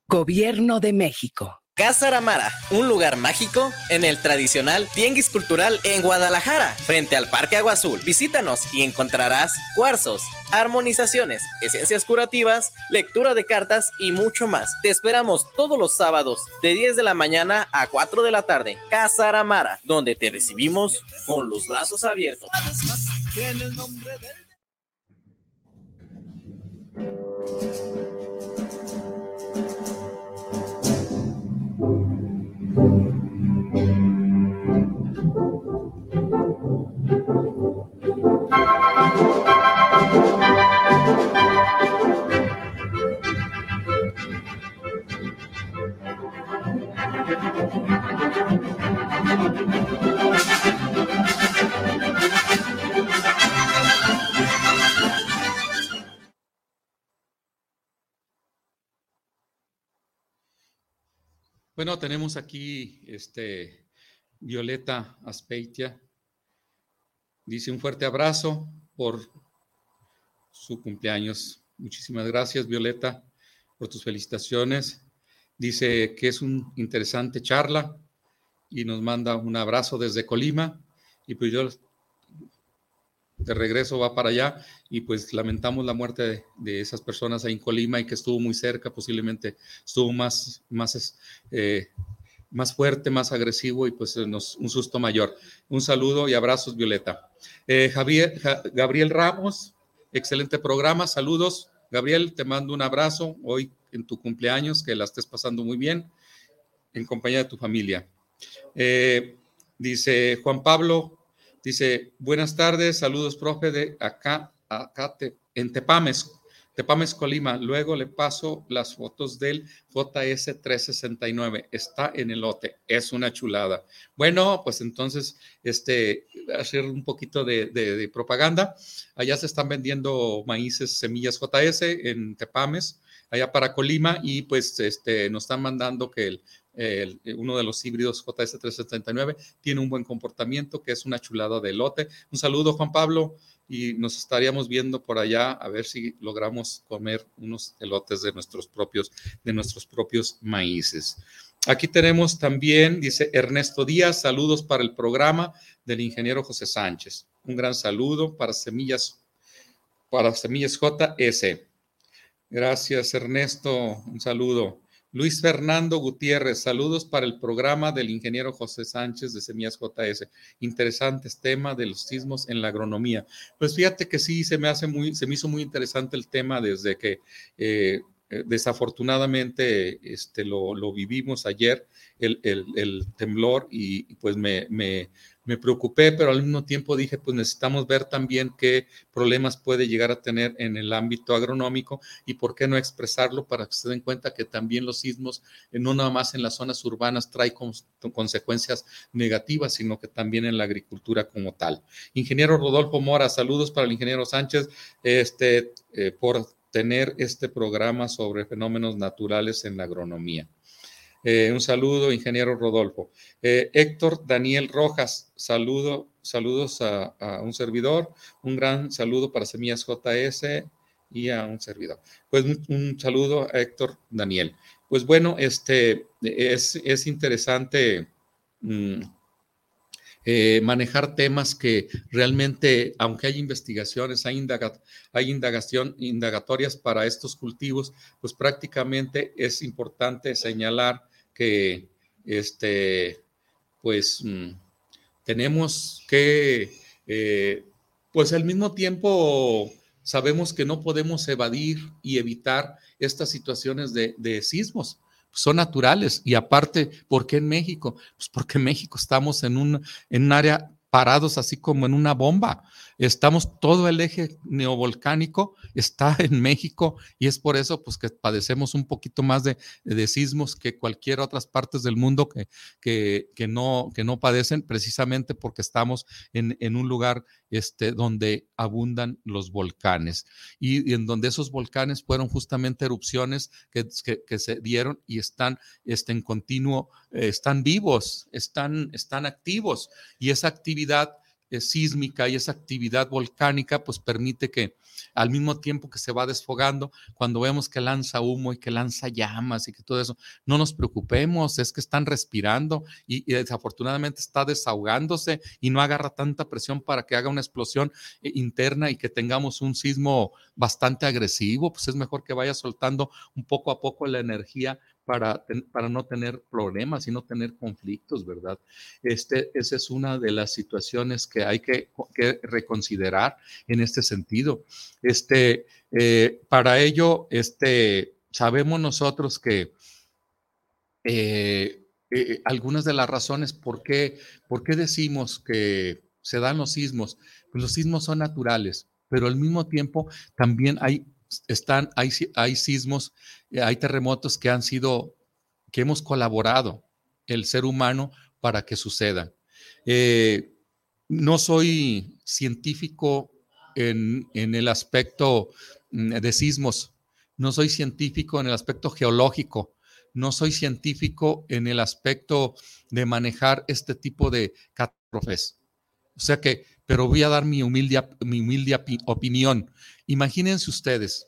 Gobierno de México. Casa Aramara, un lugar mágico en el tradicional Tianguis Cultural en Guadalajara, frente al Parque Agua Azul. Visítanos y encontrarás cuarzos, armonizaciones, esencias curativas, lectura de cartas y mucho más. Te esperamos todos los sábados de 10 de la mañana a 4 de la tarde. Casa Aramara, donde te recibimos con los brazos abiertos. Bueno, tenemos aquí este Violeta Aspeitia. Dice un fuerte abrazo por su cumpleaños. Muchísimas gracias, Violeta, por tus felicitaciones. Dice que es una interesante charla y nos manda un abrazo desde Colima. Y pues yo de regreso va para allá y pues lamentamos la muerte de, esas personas ahí en Colima y que estuvo muy cerca, posiblemente estuvo más, más, eh, más fuerte, más agresivo y pues nos, un susto mayor. Un saludo y abrazos, Violeta. Eh, Javier, Gabriel Ramos, excelente programa, saludos. Gabriel, te mando un abrazo hoy en tu cumpleaños, que la estés pasando muy bien en compañía de tu familia. Eh, dice Juan Pablo Dice, buenas tardes, saludos, profe, de acá, acá en Tepames, Tepames, Colima. Luego le paso las fotos del JS 369. Está en el lote, es una chulada. Bueno, pues entonces, este, hacer un poquito de, de propaganda. Allá se están vendiendo maíces, semillas JS en Tepames allá para Colima y pues este, nos están mandando que el, uno de los híbridos JS379 tiene un buen comportamiento, que es una chulada de lote. Un saludo, Juan Pablo, y nos estaríamos viendo por allá a ver si logramos comer unos elotes de nuestros propios, de nuestros propios maíces. Aquí tenemos también, dice Ernesto Díaz, saludos para el programa del ingeniero José Sánchez. Un gran saludo para Semillas, para Semillas JS. Gracias, Ernesto. Un saludo. Luis Fernando Gutiérrez, saludos para el programa del ingeniero José Sánchez de Semillas JS. Interesantes tema de los sismos en la agronomía. Pues fíjate que sí, se me hace muy, se me hizo muy interesante el tema desde que eh, eh, desafortunadamente este, lo, vivimos ayer, el, el, temblor, y pues me, me preocupé, pero al mismo tiempo dije, pues necesitamos ver también qué problemas puede llegar a tener en el ámbito agronómico y por qué no expresarlo para que se den cuenta que también los sismos, eh, no nada más en las zonas urbanas, trae consecuencias negativas, sino que también en la agricultura como tal. Ingeniero Rodolfo Mora, saludos para el ingeniero Sánchez, este, eh, por tener este programa sobre fenómenos naturales en la agronomía. Eh, un saludo, ingeniero Rodolfo. Eh, Héctor Daniel Rojas, saludo, saludos a, un servidor. Un gran saludo para Semillas JS y a un servidor. Pues un, saludo a Héctor Daniel. Pues bueno, este es, interesante mm, eh, manejar temas que realmente, aunque hay investigaciones, hay, hay indagación, indagatorias para estos cultivos, pues prácticamente es importante señalar que este, pues mm, tenemos que, eh, pues al mismo tiempo sabemos que no podemos evadir y evitar estas situaciones de, sismos. Son naturales y aparte, ¿por qué en México? Pues porque en México estamos en un, en un área parados así como en una bomba. Estamos, todo el eje neovolcánico está en México y es por eso pues que padecemos un poquito más de, de sismos que cualquier otras partes del mundo que, que, que, no, que no padecen precisamente porque estamos en, en un lugar este, donde abundan los volcanes y, en donde esos volcanes fueron justamente erupciones que, que, se dieron y están este, en continuo, están vivos, están, están activos. Y esa actividad sísmica y esa actividad volcánica, pues permite que al mismo tiempo que se va desfogando, cuando vemos que lanza humo y que lanza llamas y que todo eso, no nos preocupemos, es que están respirando y, desafortunadamente está desahogándose y no agarra tanta presión para que haga una explosión eh, interna y que tengamos un sismo bastante agresivo, pues es mejor que vaya soltando un poco a poco la energía para, para no tener problemas y no tener conflictos, ¿verdad? Este, esa es una de las situaciones que hay que, reconsiderar en este sentido. Este, eh, para ello, este, sabemos nosotros que eh, eh, algunas de las razones por qué, por qué decimos que se dan los sismos, pues los sismos son naturales, pero al mismo tiempo también hay están, hay, hay sismos, eh, hay terremotos que han sido, que hemos colaborado el ser humano para que sucedan. Eh, no soy científico en, en, el aspecto mm, de sismos, no soy científico en el aspecto geológico, no soy científico en el aspecto de manejar este tipo de catástrofes. O sea que pero voy a dar mi humilde, mi humilde opinión. Imagínense ustedes,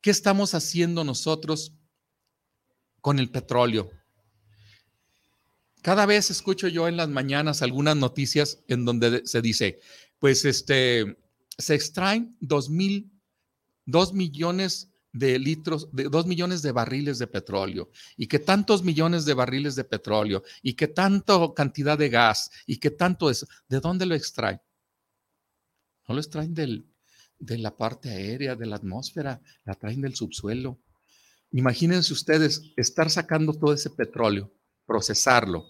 ¿qué estamos haciendo nosotros con el petróleo? Cada vez escucho yo en las mañanas algunas noticias en donde se dice, pues este, se extraen dos mil, dos millones de litros, de dos millones de barriles de petróleo y que tantos millones de barriles de petróleo y que tanta cantidad de gas y que tanto es, ¿de dónde lo extraen? No lo extraen del, de la parte aérea, de la atmósfera, la traen del subsuelo. Imagínense ustedes estar sacando todo ese petróleo, procesarlo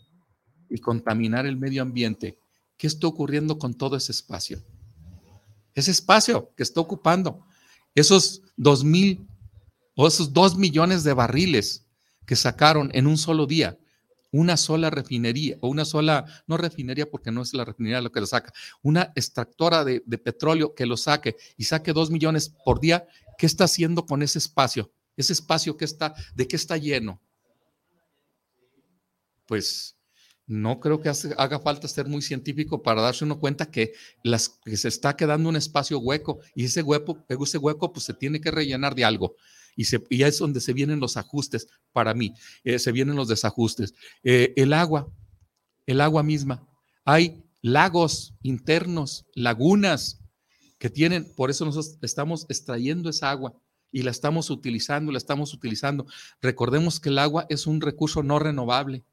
y contaminar el medio ambiente. ¿Qué está ocurriendo con todo ese espacio? Ese espacio que está ocupando, esos dos mil o esos dos millones de barriles que sacaron en un solo día, una sola refinería, o una sola, no refinería porque no es la refinería lo que lo saca, una extractora de, petróleo que lo saque y saque dos millones por día, ¿qué está haciendo con ese espacio? Ese espacio que está, ¿de qué está lleno? Pues no creo que haga falta ser muy científico para darse uno cuenta que, las, que se está quedando un espacio hueco y ese hueco, ese hueco pues se tiene que rellenar de algo. Y, se, es donde se vienen los ajustes para mí, eh, se vienen los desajustes. Eh, el agua, el agua misma. Hay lagos internos, lagunas que tienen, por eso nosotros estamos extrayendo esa agua y la estamos utilizando, la estamos utilizando. Recordemos que el agua es un recurso no renovable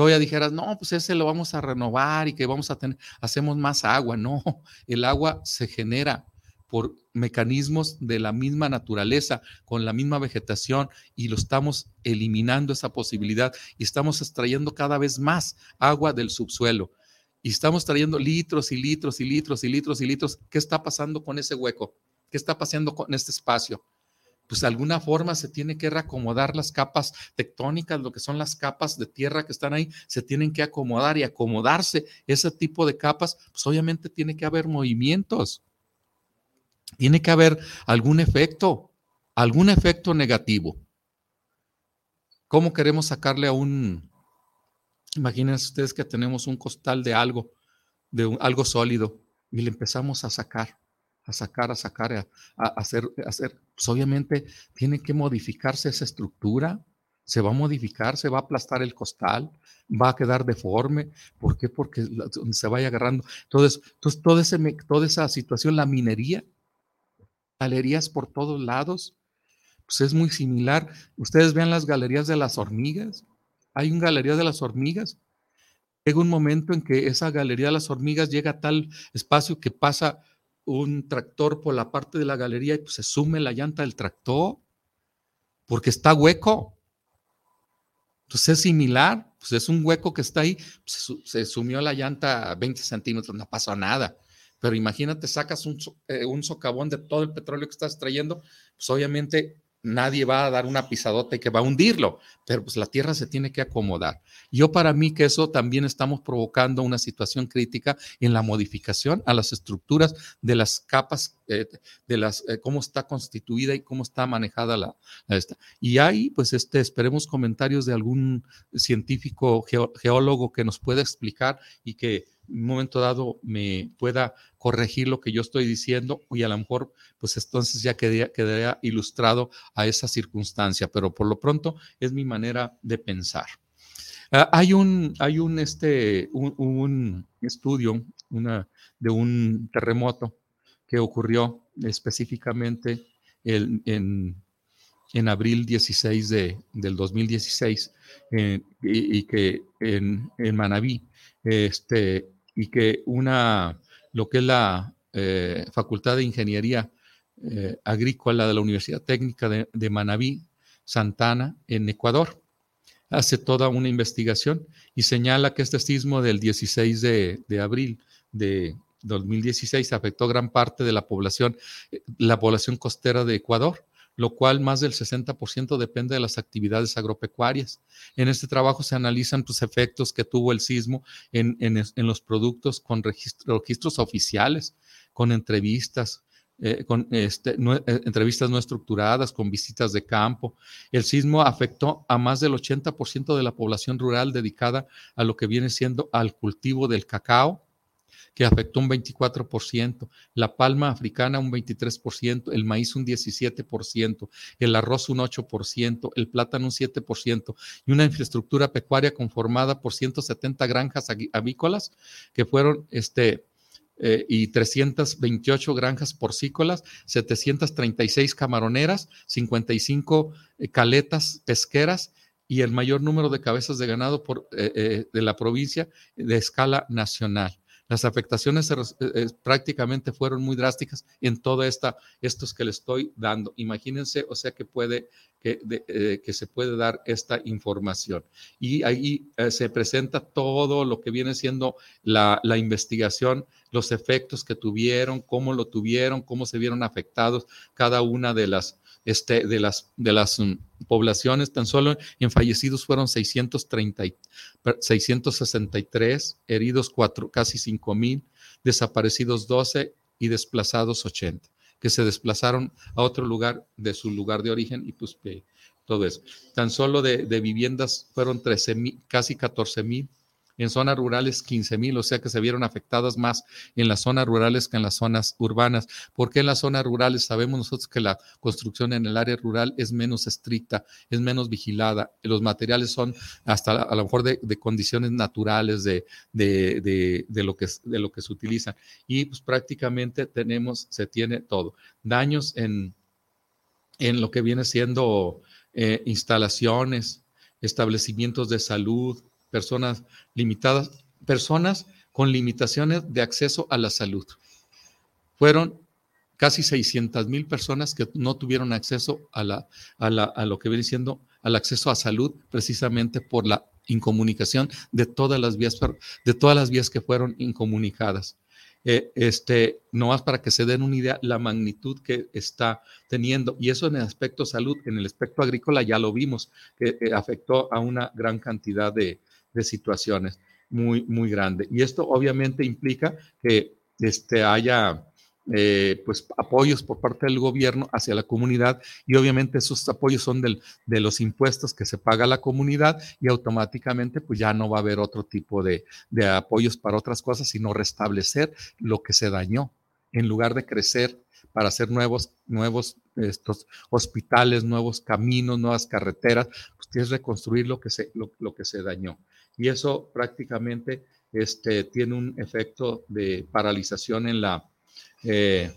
todavía dijeras, no, pues ese lo vamos a renovar y que vamos a tener, hacemos más agua. No, el agua se genera por mecanismos de la misma naturaleza, con la misma vegetación, y lo estamos eliminando esa posibilidad y estamos extrayendo cada vez más agua del subsuelo. Y estamos trayendo litros y litros y litros y litros y litros. ¿Qué está pasando con ese hueco? ¿Qué está pasando con este espacio? pues de alguna forma se tiene que reacomodar las capas tectónicas, lo que son las capas de tierra que están ahí, se tienen que acomodar y acomodarse ese tipo de capas, pues obviamente tiene que haber movimientos, tiene que haber algún efecto, algún efecto negativo. ¿Cómo queremos sacarle a un, imagínense ustedes que tenemos un costal de algo, de algo sólido, y le empezamos a sacar? a sacar, a sacar, a, hacer, hacer, pues obviamente tiene que modificarse esa estructura, se va a modificar, se va a aplastar el costal, va a quedar deforme. ¿Por qué? Porque se vaya agarrando. Entonces, entonces toda esa situación, la minería, galerías por todos lados, pues es muy similar. Ustedes vean las galerías de las hormigas. Hay un galería de las hormigas. Llega un momento en que esa galería de las hormigas llega a tal espacio que pasa un tractor por la parte de la galería y pues se sume la llanta del tractor porque está hueco. Entonces es similar, pues es un hueco que está ahí, pues, se, sumió la llanta a 20 centímetros, no pasó nada. Pero imagínate, sacas un, eh, socavón de todo el petróleo que estás trayendo, pues obviamente nadie va a dar una pisadota y que va a hundirlo, pero pues la tierra se tiene que acomodar. Yo para mí que eso también estamos provocando una situación crítica en la modificación a las estructuras de las capas, eh, de las, eh, cómo está constituida y cómo está manejada la, esta. Y ahí, pues, este, esperemos comentarios de algún científico geólogo que nos pueda explicar y que un momento dado me pueda corregir lo que yo estoy diciendo y a lo mejor pues entonces ya quedaría, ilustrado a esa circunstancia, pero por lo pronto es mi manera de pensar. Ah, hay un, hay un, este, un, estudio una, de un terremoto que ocurrió específicamente en, en, abril 16 de, del 2016 eh, y, que en, en Manabí este, y que una, lo que es la eh, Facultad de Ingeniería eh, Agrícola de la Universidad Técnica de, Manabí, Santana, en Ecuador, hace toda una investigación y señala que este sismo del 16 de, de abril de 2016 afectó gran parte de la población, eh, la población costera de Ecuador lo cual más del 60% depende de las actividades agropecuarias. En este trabajo se analizan los pues, efectos que tuvo el sismo en, los productos con registros oficiales, con entrevistas, eh, con este, eh, entrevistas no estructuradas, con visitas de campo. El sismo afectó a más del 80% de la población rural dedicada a lo que viene siendo al cultivo del cacao, que afectó un 24%, la palma africana un 23%, el maíz un 17%, el arroz un 8%, el plátano un 7% y una infraestructura pecuaria conformada por 170 granjas avícolas que fueron este, eh, y 328 granjas porcícolas, 736 camaroneras, 55 eh, caletas pesqueras y el mayor número de cabezas de ganado por, eh, de la provincia de escala nacional. Las afectaciones eh, prácticamente fueron muy drásticas en todo esta, estos que le estoy dando. Imagínense, o sea, que puede, que, eh, que se puede dar esta información. Y ahí eh, se presenta todo lo que viene siendo la, la investigación, los efectos que tuvieron, cómo lo tuvieron, cómo se vieron afectados cada una de las este, de las, de las mm, poblaciones, tan solo en fallecidos fueron 630, 663, heridos 4, casi 5 mil, desaparecidos 12 y desplazados 80. que se desplazaron a otro lugar de su lugar de origen y pues todo eso. Tan solo de, de viviendas fueron 13 mil, casi 14 mil en zonas rurales 15 mil, o sea que se vieron afectadas más en las zonas rurales que en las zonas urbanas. porque en las zonas rurales sabemos nosotros que la construcción en el área rural es menos estricta, es menos vigilada? Los materiales son hasta a lo mejor de, condiciones naturales de, de, lo que, de lo que se utilizan. Y pues prácticamente tenemos, se tiene todo. Daños en, en lo que viene siendo eh, instalaciones, establecimientos de salud, personas limitadas, personas con limitaciones de acceso a la salud. Fueron casi 600 mil personas que no tuvieron acceso a, la, a, lo que viene siendo al acceso a salud precisamente por la incomunicación de todas las vías, de todas las vías que fueron incomunicadas. Eh, este, no más para que se den una idea la magnitud que está teniendo. Y eso en el aspecto salud, en el aspecto agrícola ya lo vimos, que afectó a una gran cantidad de, de situaciones muy, muy grande. Y esto obviamente implica que este, haya eh, pues apoyos por parte del gobierno hacia la comunidad y obviamente esos apoyos son del, de los impuestos que se paga la comunidad y automáticamente pues ya no va a haber otro tipo de, de apoyos para otras cosas, sino restablecer lo que se dañó en lugar de crecer para hacer nuevos, nuevos estos hospitales, nuevos caminos, nuevas carreteras, pues es reconstruir lo que se, lo que se dañó y eso prácticamente este, tiene un efecto de paralización en la, eh,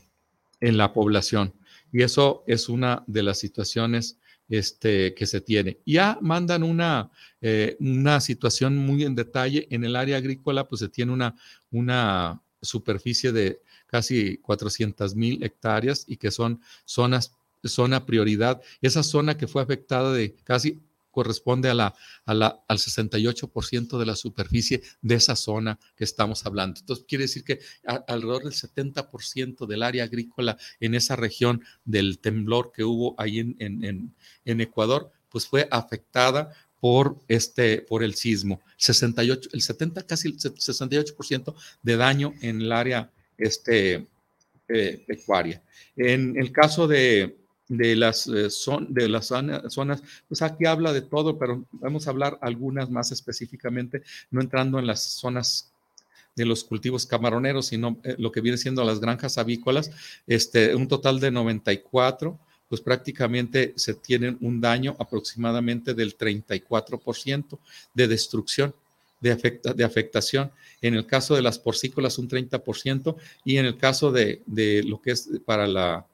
en la población. Y eso es una de las situaciones este, que se tiene. Ya mandan una, eh, una situación muy en detalle. En el área agrícola, pues se tiene una, una superficie de casi 400 mil hectáreas y que son zonas, zona prioridad. Esa zona que fue afectada de casi corresponde a la, a la, al 68% de la superficie de esa zona que estamos hablando. Entonces, quiere decir que alrededor del 70% del área agrícola en esa región del temblor que hubo ahí en, en, en, Ecuador, pues fue afectada por este por el sismo 68 el 70 casi el 68% de daño en el área este eh, pecuaria en el caso de de las, eh, son, de las zonas, pues aquí habla de todo, pero vamos a hablar algunas más específicamente, no entrando en las zonas de los cultivos camaroneros, sino eh, lo que viene siendo las granjas avícolas, este, un total de 94, pues prácticamente se tienen un daño aproximadamente del 34% de destrucción. De, afecta, de afectación. En el caso de las porcícolas, un 30%, y en el caso de, de lo que es para la,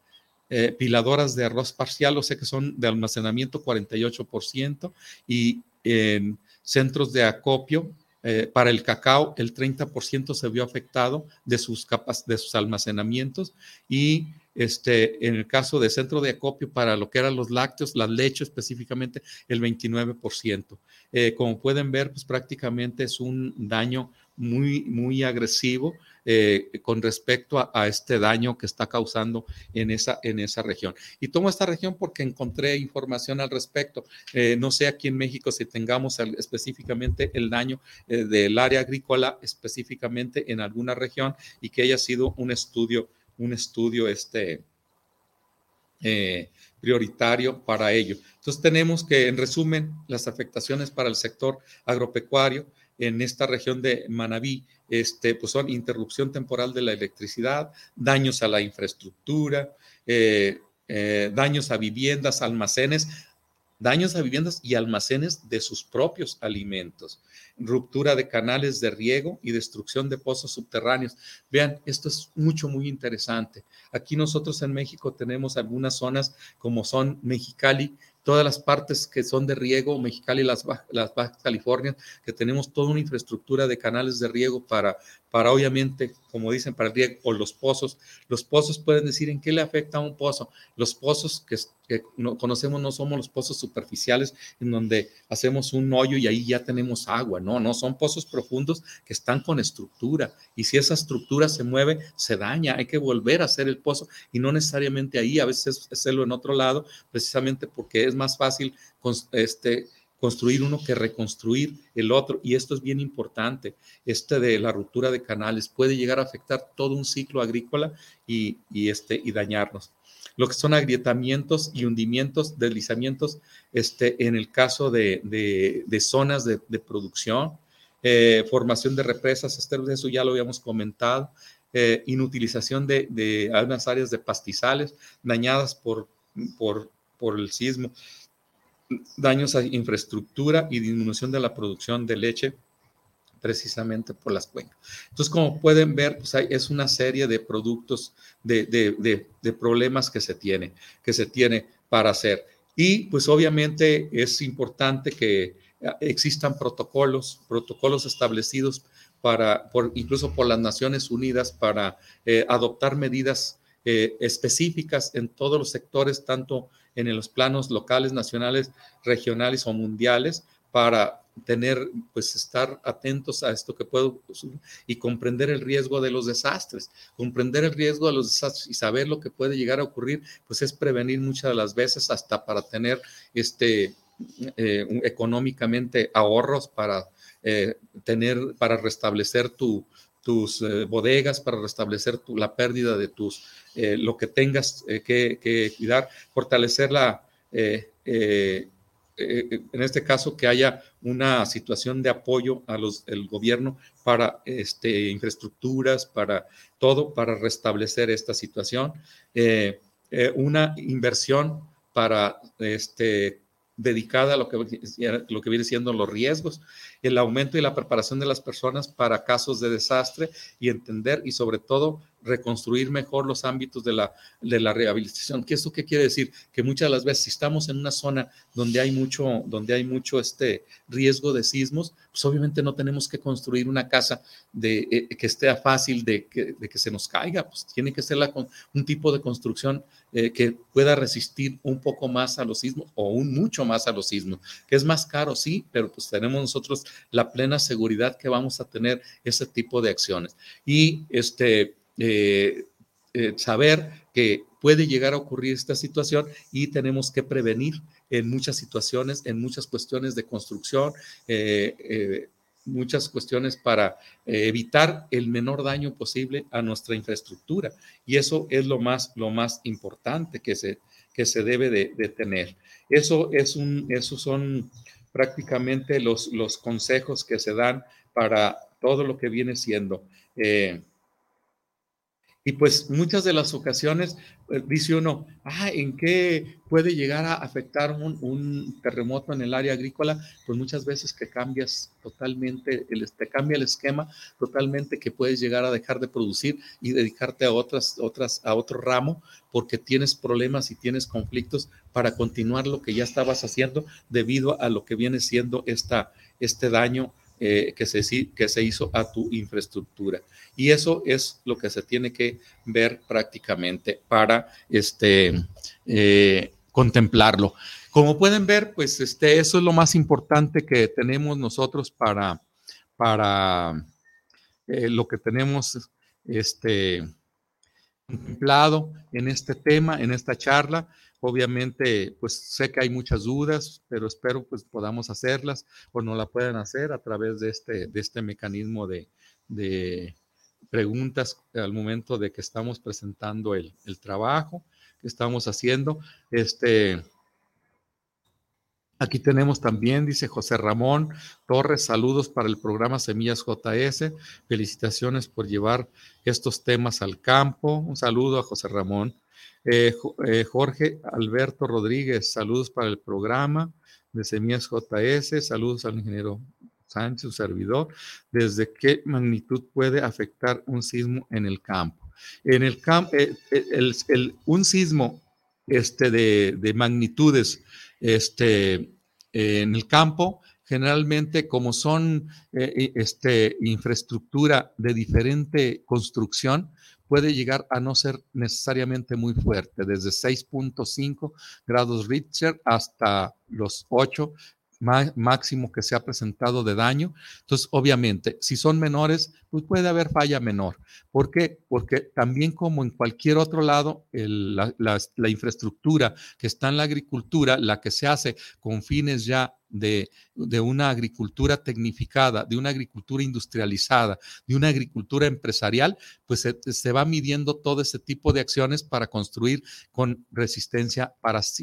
eh, piladoras de arroz parcial, o sea que son de almacenamiento 48%, y en centros de acopio eh, para el cacao el 30% se vio afectado de sus capas, de sus almacenamientos y este, en el caso de centro de acopio para lo que eran los lácteos, la leche específicamente, el 29%. Eh, como pueden ver, pues prácticamente es un daño muy, muy agresivo eh, con respecto a, este daño que está causando en esa, en esa región. Y tomo esta región porque encontré información al respecto. Eh, no sé aquí en México si tengamos específicamente el daño eh, del área agrícola específicamente en alguna región y que haya sido un estudio, un estudio este, prioritario para ello. Entonces tenemos que, en resumen, las afectaciones para el sector agropecuario, en esta región de Manabí, este, pues son interrupción temporal de la electricidad, daños a la infraestructura, eh, eh, daños a viviendas, almacenes, daños a viviendas y almacenes de sus propios alimentos, ruptura de canales de riego y destrucción de pozos subterráneos. Vean, esto es mucho, muy interesante. Aquí nosotros en México tenemos algunas zonas como son Mexicali, todas las partes que son de riego, Mexicali las, las Bajas California, que tenemos toda una infraestructura de canales de riego para, para obviamente, como dicen, para el riego o los pozos. Los pozos pueden decir en qué le afecta a un pozo. Los pozos que, que no, conocemos no somos los pozos superficiales en donde hacemos un hoyo y ahí ya tenemos agua. No, no, son pozos profundos que están con estructura. Y si esa estructura se mueve, se daña. Hay que volver a hacer el pozo y no necesariamente ahí, a veces hacerlo en otro lado, precisamente porque es más fácil este, construir uno que reconstruir el otro. Y esto es bien importante. Este de la ruptura de canales puede llegar a afectar todo un ciclo agrícola y, este, y dañarnos. Lo que son agrietamientos y hundimientos, deslizamientos, este, en el caso de, zonas de, producción, eh, formación de represas, este, eso ya lo habíamos comentado, eh, inutilización de, de, algunas áreas de pastizales dañadas por, por, por el sismo, daños a infraestructura y disminución de la producción de leche precisamente por las cuencas. Entonces, como pueden ver, pues es una serie de productos, de, de, de, problemas que se tiene, que se tiene para hacer. Y pues obviamente es importante que existan protocolos, protocolos establecidos para, por, incluso por las Naciones Unidas, para eh, adoptar medidas eh, específicas en todos los sectores, tanto en los planos locales, nacionales, regionales o mundiales, para tener, pues estar atentos a esto que puedo y comprender el riesgo de los desastres. Comprender el riesgo de los desastres y saber lo que puede llegar a ocurrir, pues es prevenir muchas de las veces hasta para tener este eh, económicamente ahorros para eh, tener, para restablecer tu, tus eh, bodegas, para restablecer la pérdida de tus, eh, lo que tengas eh, que, cuidar, fortalecer la, en este caso, que haya una situación de apoyo a los, el gobierno para este, infraestructuras, para todo, para restablecer esta situación. una inversión para este, dedicada a lo que, lo que viene siendo los riesgos, el aumento y la preparación de las personas para casos de desastre y entender y sobre todo reconstruir mejor los ámbitos de la, de la rehabilitación. ¿Qué esto qué quiere decir? Que muchas de las veces si estamos en una zona donde hay mucho, donde hay mucho este riesgo de sismos, pues obviamente no tenemos que construir una casa de, eh, que esté fácil de que, de que, se nos caiga, pues tiene que ser la, un tipo de construcción eh, que pueda resistir un poco más a los sismos o un mucho más a los sismos, que es más caro, sí, pero pues tenemos nosotros la plena seguridad que vamos a tener ese tipo de acciones. Y este, eh, eh, saber que puede llegar a ocurrir esta situación y tenemos que prevenir en muchas situaciones, en muchas cuestiones de construcción, eh, muchas cuestiones para evitar el menor daño posible a nuestra infraestructura. Y eso es lo más, lo más importante que se, que se debe de, tener. Eso, es un, esos son prácticamente los, los consejos que se dan para todo lo que viene siendo. Y pues muchas de las ocasiones eh, dice uno, ah, ¿en qué puede llegar a afectar un, terremoto en el área agrícola? Pues muchas veces que cambias totalmente, el, te cambia el esquema totalmente que puedes llegar a dejar de producir y dedicarte a otras, otras, a otro ramo porque tienes problemas y tienes conflictos para continuar lo que ya estabas haciendo debido a lo que viene siendo esta, este daño eh, que, se, que se hizo a tu infraestructura. Y eso es lo que se tiene que ver prácticamente para este, eh, contemplarlo. Como pueden ver, pues este, eso es lo más importante que tenemos nosotros para, para eh, lo que tenemos este, contemplado en este tema, en esta charla. Obviamente, pues sé que hay muchas dudas, pero espero pues podamos hacerlas o no la puedan hacer a través de este, de este mecanismo de, de preguntas al momento de que estamos presentando el, el trabajo que estamos haciendo. Este, Aquí tenemos también, dice José Ramón Torres, saludos para el programa Semillas JS. Felicitaciones por llevar estos temas al campo. Un saludo a José Ramón. Eh, eh, Jorge Alberto Rodríguez, saludos para el programa de Semillas JS, saludos al ingeniero Sánchez, su servidor. ¿Desde qué magnitud puede afectar un sismo en el campo? En el campo, eh, el, un sismo este, de, de magnitudes este, en el campo generalmente como son este, infraestructura de diferente construcción, puede llegar a no ser necesariamente muy fuerte, desde 6.5 grados Richter hasta los 8 máximo que se ha presentado de daño. Entonces, obviamente, si son menores, pues puede haber falla menor. ¿Por qué? Porque también como en cualquier otro lado, la, infraestructura que está en la agricultura, la que se hace con fines ya de, una agricultura tecnificada, de una agricultura industrializada, de una agricultura empresarial, pues se, va midiendo todo ese tipo de acciones para construir con resistencia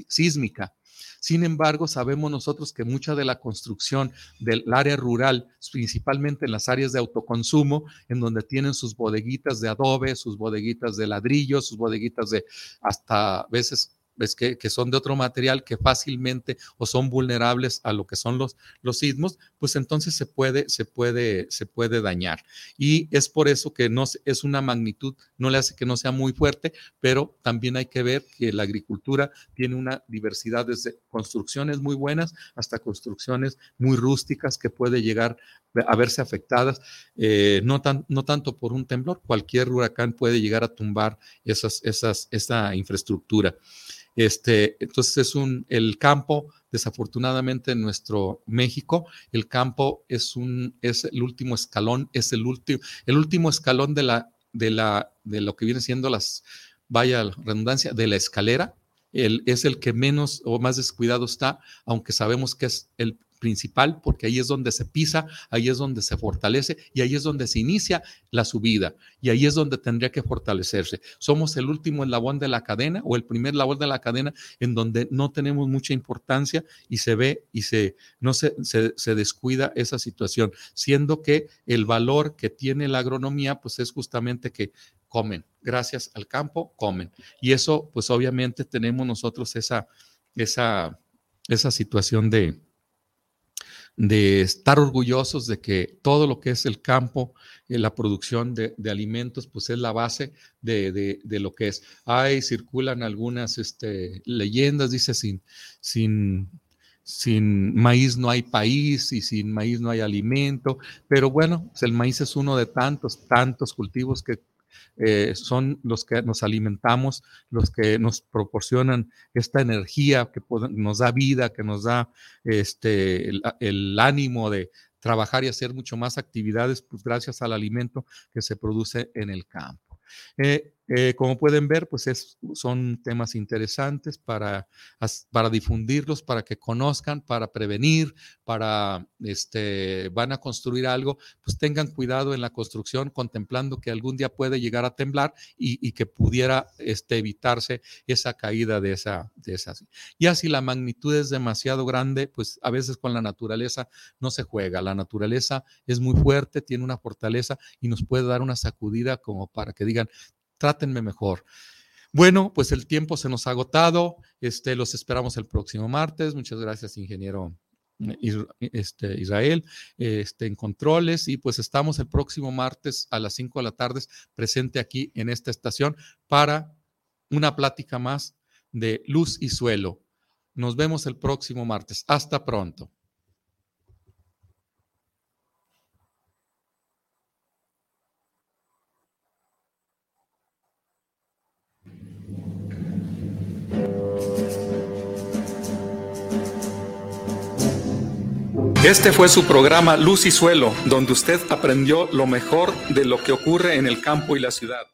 sísmica. Sin embargo, sabemos nosotros que mucha de la construcción del área rural, principalmente en las áreas de autoconsumo, en donde tienen sus bodeguitas de adobe, sus bodeguitas de ladrillo, sus bodeguitas de hasta veces ves que, son de otro material que fácilmente o son vulnerables a lo que son los, los sismos, pues entonces se puede, se puede, se puede dañar. Y es por eso que no es una magnitud, no le hace que no sea muy fuerte, pero también hay que ver que la agricultura tiene una diversidad desde construcciones muy buenas hasta construcciones muy rústicas que puede llegar a verse afectadas, eh, no, tan, no tanto por un temblor, cualquier huracán puede llegar a tumbar esas, esas, esa infraestructura. Este, entonces es un, el campo, desafortunadamente en nuestro México, el campo es un, es el último escalón, es el último, el último escalón de la, de la, de lo que viene siendo las, vaya redundancia, de la escalera. El, es el que menos o más descuidado está, aunque sabemos que es el principal, porque ahí es donde se pisa, ahí es donde se fortalece y ahí es donde se inicia la subida y ahí es donde tendría que fortalecerse. Somos el último eslabón de la cadena o el primer eslabón de la cadena en donde no tenemos mucha importancia y se ve y se, no se, se, descuida esa situación, siendo que el valor que tiene la agronomía, pues es justamente que comen, gracias al campo, comen. Y eso, pues obviamente tenemos nosotros esa, esa, esa situación de, de estar orgullosos de que todo lo que es el campo, eh, la producción de, alimentos, pues es la base de, lo que es. Hay, circulan algunas este, leyendas, dice, sin, sin, sin maíz no hay país y sin maíz no hay alimento, pero bueno, pues el maíz es uno de tantos, tantos cultivos que eh, son los que nos alimentamos, los que nos proporcionan esta energía que nos da vida, que nos da este, el, ánimo de trabajar y hacer mucho más actividades, pues gracias al alimento que se produce en el campo. Eh, eh, como pueden ver, pues es, son temas interesantes para, para difundirlos, para que conozcan, para prevenir, para, este, van a construir algo, pues tengan cuidado en la construcción, contemplando que algún día puede llegar a temblar y, que pudiera este, evitarse esa caída de esa, de esa. Ya si la magnitud es demasiado grande, pues a veces con la naturaleza no se juega. La naturaleza es muy fuerte, tiene una fortaleza y nos puede dar una sacudida como para que digan, trátenme mejor. Bueno, pues el tiempo se nos ha agotado. Este, los esperamos el próximo martes. Muchas gracias, ingeniero eh, este, Israel, este, en controles. Y pues estamos el próximo martes a las 5 de la tarde presente aquí en esta estación para una plática más de luz y suelo. Nos vemos el próximo martes. Hasta pronto. Este fue su programa Luz y Suelo, donde usted aprendió lo mejor de lo que ocurre en el campo y la ciudad.